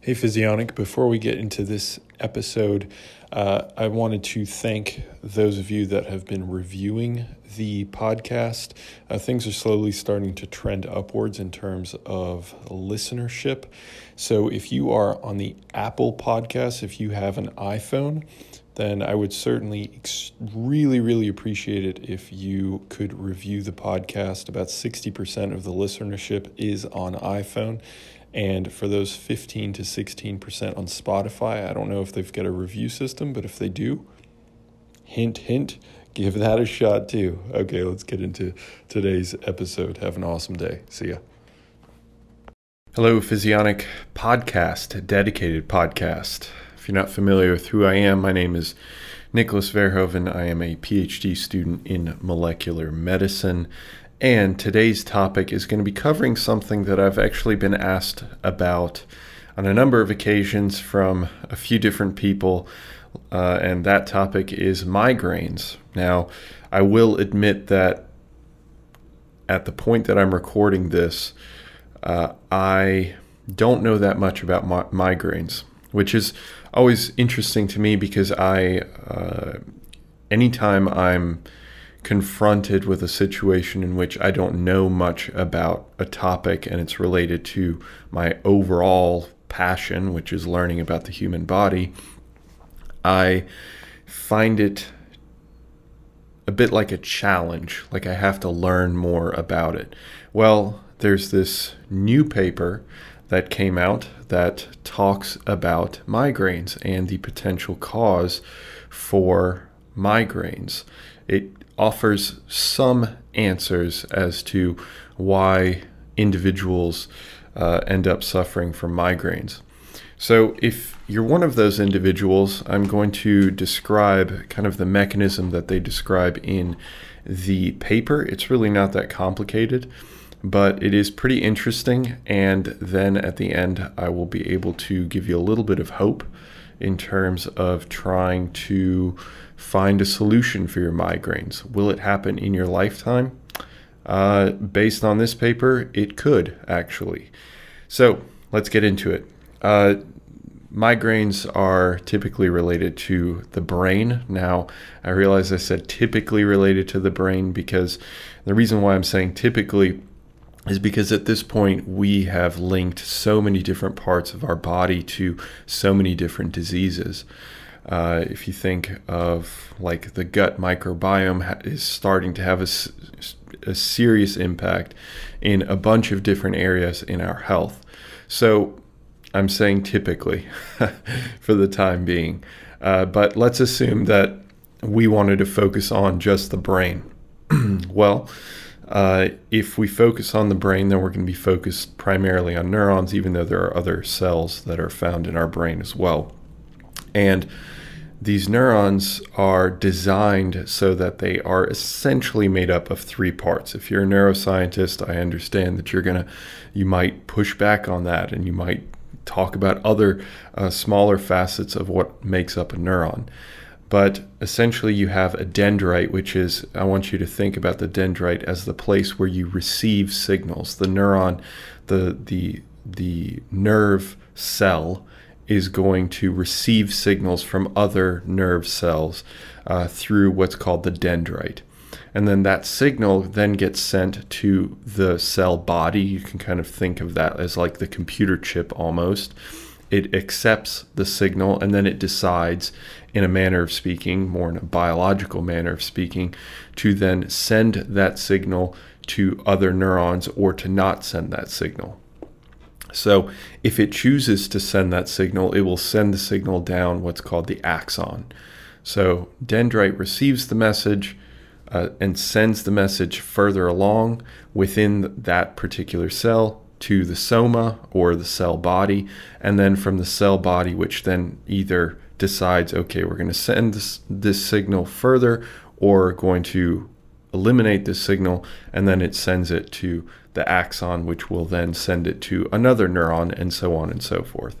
Hey, Physionic. Before we get into this episode, uh, I wanted to thank those of you that have been reviewing the podcast. Uh, things are slowly starting to trend upwards in terms of listenership. So if you are on the Apple podcast, if you have an iPhone, then I would certainly ex- really, really appreciate it if you could review the podcast. About 60% of the listenership is on iPhone. And for those 15 to 16% on Spotify, I don't know if they've got a review system, but if they do, hint, hint, give that a shot too. Okay, let's get into today's episode. Have an awesome day. See ya. Hello, Physionic Podcast, dedicated podcast If you're not familiar with who I am, my name is Nicholas Verhoeven. I am a PhD student in molecular medicine. And today's topic is going to be covering something that I've actually been asked about on a number of occasions from a few different people. Uh, and that topic is migraines. Now, I will admit that at the point that I'm recording this, uh, I don't know that much about mi- migraines, which is always interesting to me because I, uh, anytime I'm confronted with a situation in which I don't know much about a topic and it's related to my overall passion, which is learning about the human body, I find it a bit like a challenge, like I have to learn more about it. Well, there's this new paper that came out that talks about migraines and the potential cause for migraines. It offers some answers as to why individuals uh, end up suffering from migraines. So, if you're one of those individuals, I'm going to describe kind of the mechanism that they describe in the paper. It's really not that complicated but it is pretty interesting. And then at the end, I will be able to give you a little bit of hope in terms of trying to find a solution for your migraines. Will it happen in your lifetime? Uh, based on this paper, it could actually. So let's get into it. Uh, migraines are typically related to the brain. Now, I realize I said typically related to the brain because the reason why I'm saying typically is because at this point we have linked so many different parts of our body to so many different diseases. Uh, if you think of like the gut microbiome is starting to have a, a serious impact in a bunch of different areas in our health. So I'm saying typically for the time being. Uh, but let's assume that we wanted to focus on just the brain. well, uh, if we focus on the brain, then we're going to be focused primarily on neurons, even though there are other cells that are found in our brain as well. And these neurons are designed so that they are essentially made up of three parts. If you're a neuroscientist, I understand that you're going to, you might push back on that and you might talk about other uh, smaller facets of what makes up a neuron. But essentially, you have a dendrite, which is, I want you to think about the dendrite as the place where you receive signals. The neuron, the, the, the nerve cell is going to receive signals from other nerve cells uh, through what's called the dendrite. And then that signal then gets sent to the cell body. You can kind of think of that as like the computer chip almost it accepts the signal and then it decides, in a manner of speaking, more in a biological manner of speaking, to then send that signal to other neurons or to not send that signal. So, if it chooses to send that signal, it will send the signal down what's called the axon. So, dendrite receives the message uh, and sends the message further along within that particular cell to the soma or the cell body, and then from the cell body, which then either decides, okay, we're going to send this, this signal further or going to eliminate this signal, and then it sends it to the axon, which will then send it to another neuron, and so on and so forth.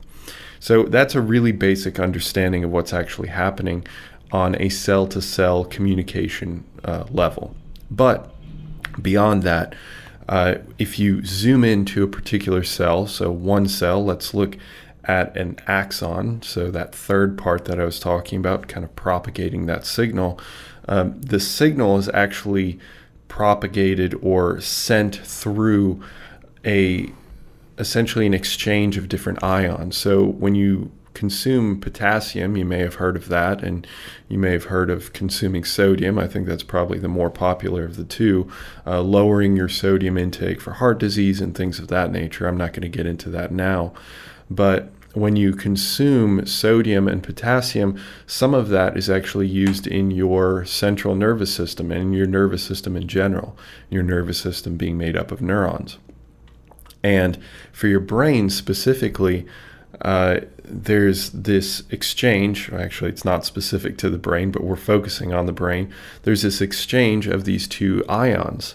So that's a really basic understanding of what's actually happening on a cell to cell communication uh, level. But beyond that, uh, if you zoom into a particular cell, so one cell, let's look at an axon, so that third part that I was talking about, kind of propagating that signal, um, the signal is actually propagated or sent through a essentially an exchange of different ions. So when you consume potassium, you may have heard of that, and you may have heard of consuming sodium. I think that's probably the more popular of the two, uh, lowering your sodium intake for heart disease and things of that nature. I'm not going to get into that now. But when you consume sodium and potassium, some of that is actually used in your central nervous system and your nervous system in general, your nervous system being made up of neurons. And for your brain specifically, uh, there's this exchange. Actually, it's not specific to the brain, but we're focusing on the brain. There's this exchange of these two ions,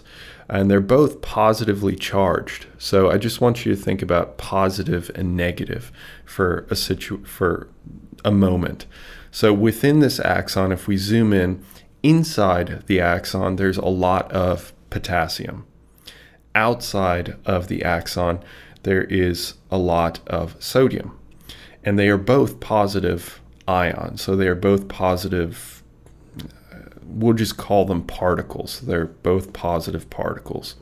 and they're both positively charged. So I just want you to think about positive and negative for a situ- for a moment. So within this axon, if we zoom in, inside the axon, there's a lot of potassium. Outside of the axon, there is a lot of sodium. And they are both positive ions. So they are both positive, we'll just call them particles. They're both positive particles.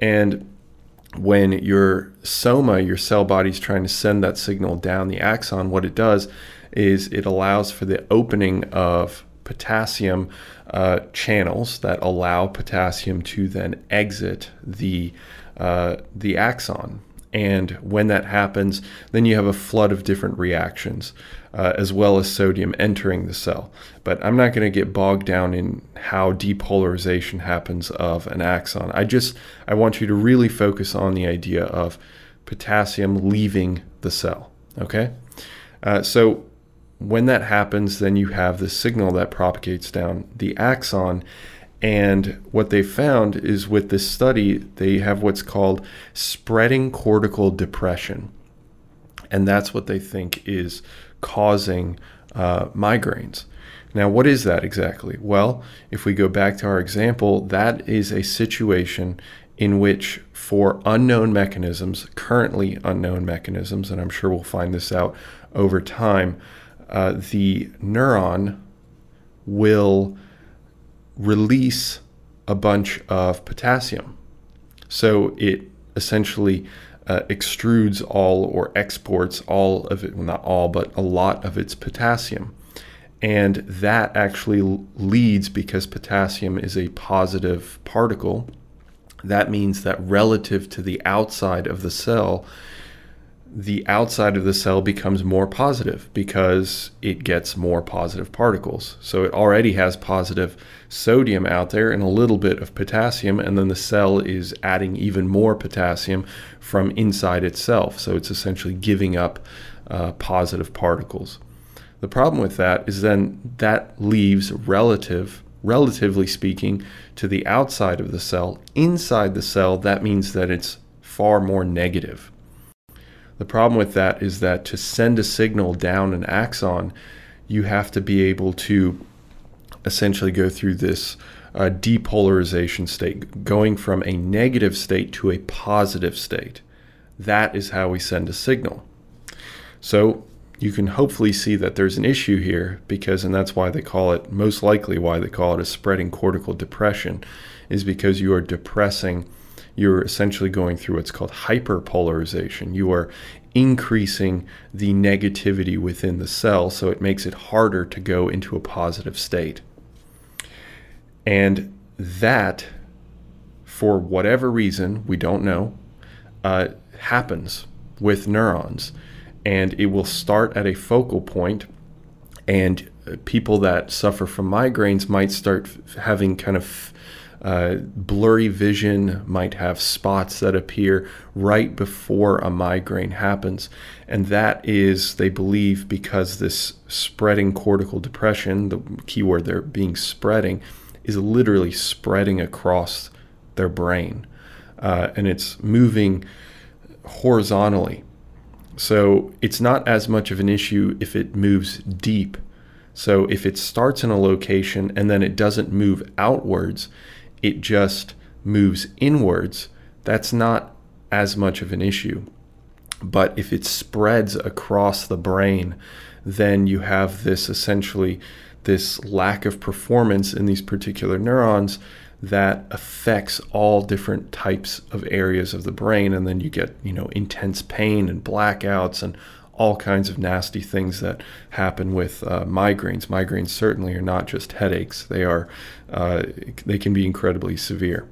And when your soma, your cell body, is trying to send that signal down the axon, what it does is it allows for the opening of potassium uh, channels that allow potassium to then exit the uh, the axon. And when that happens, then you have a flood of different reactions, uh, as well as sodium entering the cell. But I'm not going to get bogged down in how depolarization happens of an axon. I just I want you to really focus on the idea of potassium leaving the cell. Okay, uh, so when that happens, then you have the signal that propagates down the axon and what they found is with this study, they have what's called spreading cortical depression. And that's what they think is causing uh, migraines. Now, what is that exactly? Well, if we go back to our example, that is a situation in which, for unknown mechanisms, currently unknown mechanisms, and I'm sure we'll find this out over time, uh, the neuron will release a bunch of potassium. So it essentially uh, extrudes all or exports all of it, well, not all, but a lot of its potassium. And that actually leads because potassium is a positive particle. That means that relative to the outside of the cell, the outside of the cell becomes more positive because it gets more positive particles. So it already has positive sodium out there and a little bit of potassium, and then the cell is adding even more potassium from inside itself. So it's essentially giving up uh, positive particles. The problem with that is then that leaves relative, relatively speaking, to the outside of the cell. Inside the cell, that means that it's far more negative. The problem with that is that to send a signal down an axon, you have to be able to essentially go through this uh, depolarization state, going from a negative state to a positive state. That is how we send a signal. So you can hopefully see that there's an issue here because, and that's why they call it, most likely why they call it a spreading cortical depression, is because you are depressing you're essentially going through what's called hyperpolarization. You are increasing the negativity within the cell, so it makes it harder to go into a positive state. And that, for whatever reason, we don't know, uh, happens with neurons. And it will start at a focal point, and uh, people that suffer from migraines might start having kind of uh, blurry vision, might have spots that appear right before a migraine happens. And that is, they believe, because this spreading cortical depression, the keyword there being spreading, is literally spreading across their brain. Uh, and it's moving horizontally. So it's not as much of an issue if it moves deep. So if it starts in a location and then it doesn't move outwards, it just moves inwards, that's not as much of an issue. But if it spreads across the brain, then you have this essentially this lack of performance in these particular neurons that affects all different types of areas of the brain and then you get you know intense pain and blackouts and all kinds of nasty things that happen with uh, migraines migraines certainly are not just headaches they are uh, they can be incredibly severe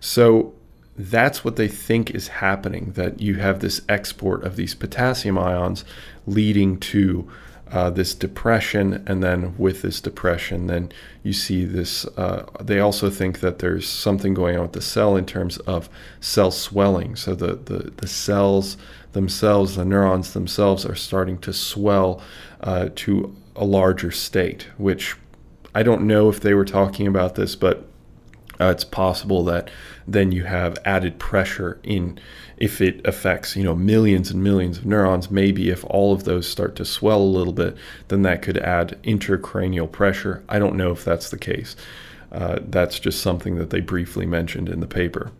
so that's what they think is happening that you have this export of these potassium ions leading to uh, this depression, and then with this depression, then you see this. Uh, they also think that there's something going on with the cell in terms of cell swelling. So the, the, the cells themselves, the neurons themselves, are starting to swell uh, to a larger state, which I don't know if they were talking about this, but uh, it's possible that then you have added pressure in if it affects you know millions and millions of neurons. Maybe if all of those start to swell a little bit then that could add intracranial pressure. I don't know if that's the case. Uh, that's just something that they briefly mentioned in the paper.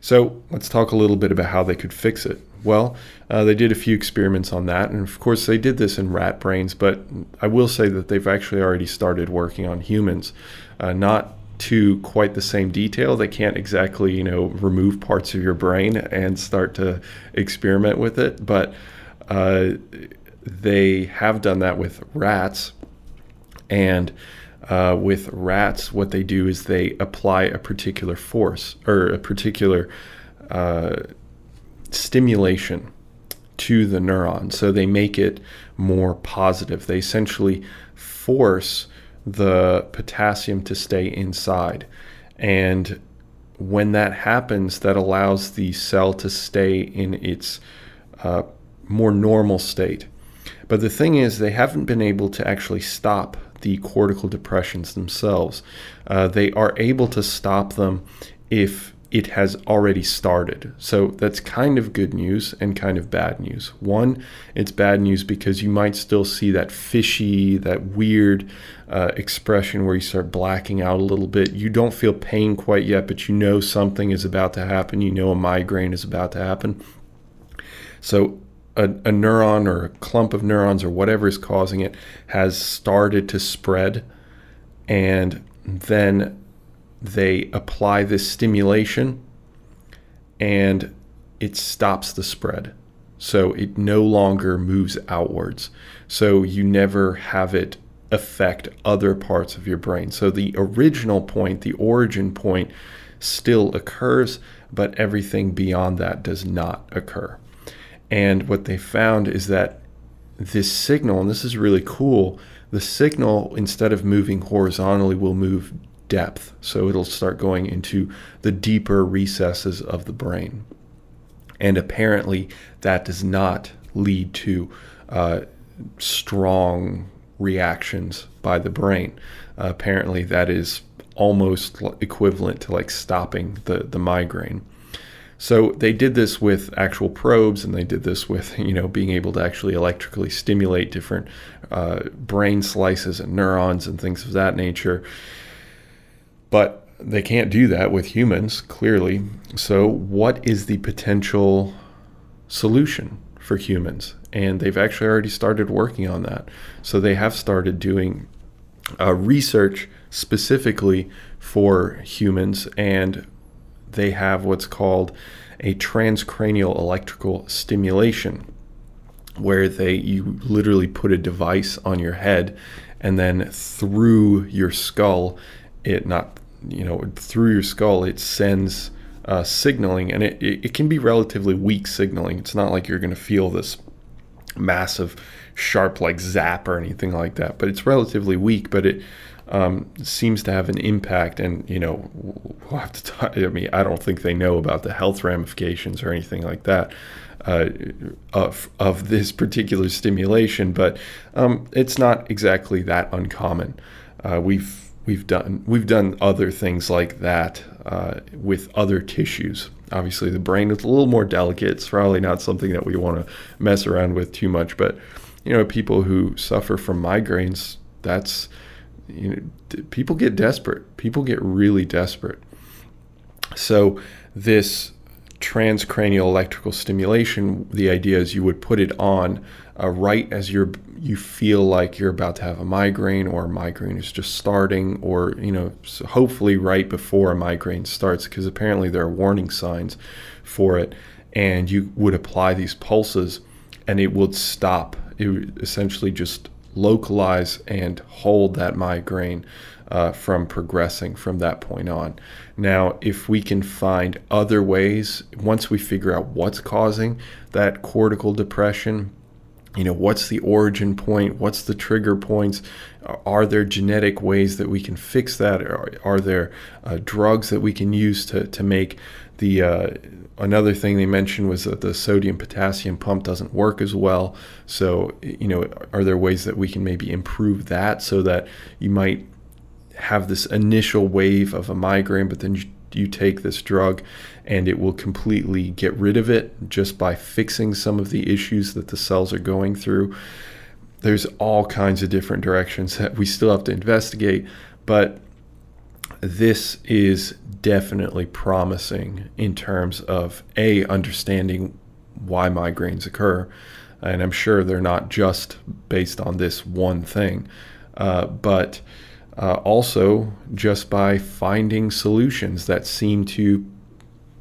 So let's talk a little bit about how they could fix it well uh, they did a few experiments on that and of course they did this in rat brains but i will say that they've actually already started working on humans uh, not to quite the same detail. They can't exactly, you know, remove parts of your brain and start to experiment with it, but uh, they have done that with rats. And uh, with rats, what they do is they apply a particular force or a particular uh, stimulation to the neuron. So they make it more positive. They essentially force the potassium to stay inside. And when that happens, that allows the cell to stay in its uh, more normal state. But the thing is, they haven't been able to actually stop the cortical depressions themselves. Uh, they are able to stop them if it has already started. So that's kind of good news and kind of bad news. One, it's bad news because you might still see that fishy, that weird uh, expression where you start blacking out a little bit. You don't feel pain quite yet, but you know something is about to happen. You know a migraine is about to happen. So a, a neuron or a clump of neurons or whatever is causing it has started to spread and then they apply this stimulation and it stops the spread. So it no longer moves outwards. So you never have it affect other parts of your brain. So the original point, the origin point, still occurs, but everything beyond that does not occur. And what they found is that this signal, and this is really cool, the signal, instead of moving horizontally, will move depth. So it'll start going into the deeper recesses of the brain. And apparently, that does not lead to uh, strong reactions by the brain. Uh, apparently, that is almost equivalent to like stopping the, the migraine. So they did this with actual probes, and they did this with you know being able to actually electrically stimulate different uh, brain slices and neurons and things of that nature. But they can't do that with humans, clearly. So, what is the potential solution for humans? And they've actually already started working on that. So, they have started doing uh, research specifically for humans, and they have what's called a transcranial electrical stimulation where they you literally put a device on your head and then through your skull it not you know through your skull it sends uh, signaling and it, it, can be relatively weak signaling. It's not like you're going to feel this massive sharp like zap or anything like that but it's relatively weak but it um, seems to have an impact and you know we'll have to talk, i mean i don't think they know about the health ramifications or anything like that uh, of, of this particular stimulation but um, it's not exactly that uncommon. Uh, we've we've done we've done other things like that uh, with other tissues. Obviously, the brain is a little more delicate. It's probably not something that we want to mess around with too much. But you know, people who suffer from migraines, that's you know, people get desperate. People get really desperate. So this transcranial electrical stimulation, the idea is you would put it on uh, right as you're you feel like you're about to have a migraine or a migraine is just starting or you know hopefully right before a migraine starts because apparently there are warning signs for it and you would apply these pulses and it would stop. It would essentially just localize and hold that migraine uh, from progressing from that point on. Now, if we can find other ways, once we figure out what's causing that cortical depression, you know, what's the origin point? What's the trigger points? Are there genetic ways that we can fix that? Are, are there uh, drugs that we can use to, to make the uh, another thing they mentioned was that the sodium potassium pump doesn't work as well. So, you know, are there ways that we can maybe improve that so that you might have this initial wave of a migraine, but then you, you take this drug and it will completely get rid of it just by fixing some of the issues that the cells are going through. There's all kinds of different directions that we still have to investigate, but this is definitely promising in terms of a understanding why migraines occur and i'm sure they're not just based on this one thing uh, but uh, also just by finding solutions that seem to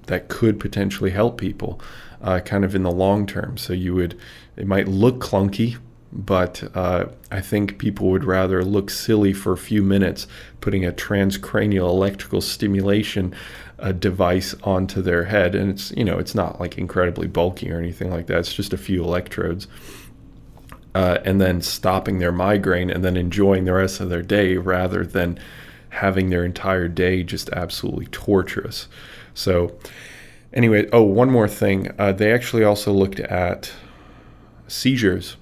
that could potentially help people uh, kind of in the long term. So you would it might look clunky but uh, I think people would rather look silly for a few minutes putting a transcranial electrical stimulation uh, device onto their head, and it's you know it's not like incredibly bulky or anything like that. It's just a few electrodes, uh, and then stopping their migraine and then enjoying the rest of their day rather than having their entire day just absolutely torturous. So, anyway, oh, one more thing. Uh, they actually also looked at seizures.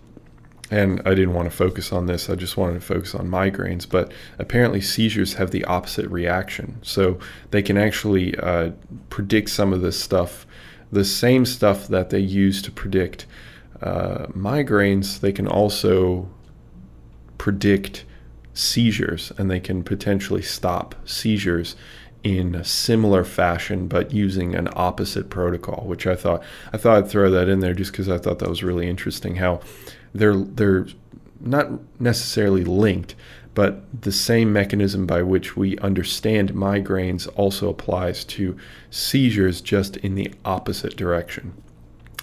And I didn't want to focus on this, I just wanted to focus on migraines. But apparently, seizures have the opposite reaction. So they can actually uh, predict some of this stuff, the same stuff that they use to predict uh, migraines, they can also predict seizures and they can potentially stop seizures in a similar fashion but using an opposite protocol which I thought I thought I'd throw that in there just because I thought that was really interesting how they're they're not necessarily linked but the same mechanism by which we understand migraines also applies to seizures just in the opposite direction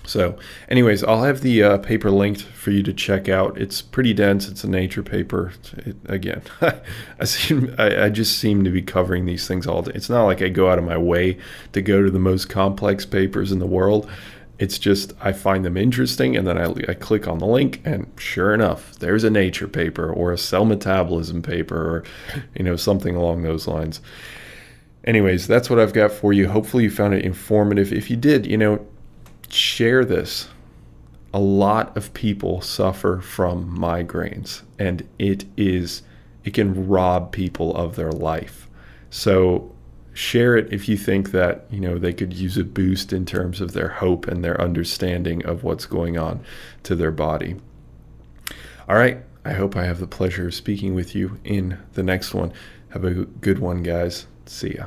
so, anyways, I'll have the uh, paper linked for you to check out. It's pretty dense. It's a nature paper. It, again, I seem I, I, just seem to be covering these things all day. It's not like I go out of my way to go to the most complex papers in the world. It's just I find them interesting, and then I, I click on the link, and sure enough, there's a nature paper or a cell metabolism paper, or you know something along those lines. Anyways, that's what I've got for you. Hopefully, you found it informative. If you did, you know share this. A lot of people suffer from migraines, and it is it can rob people of their life. So share it if you think that you know they could use a boost in terms of their hope and their understanding of what's going on to their body. All right, I hope I have the pleasure of speaking with you in the next one. Have a good one, guys. See ya.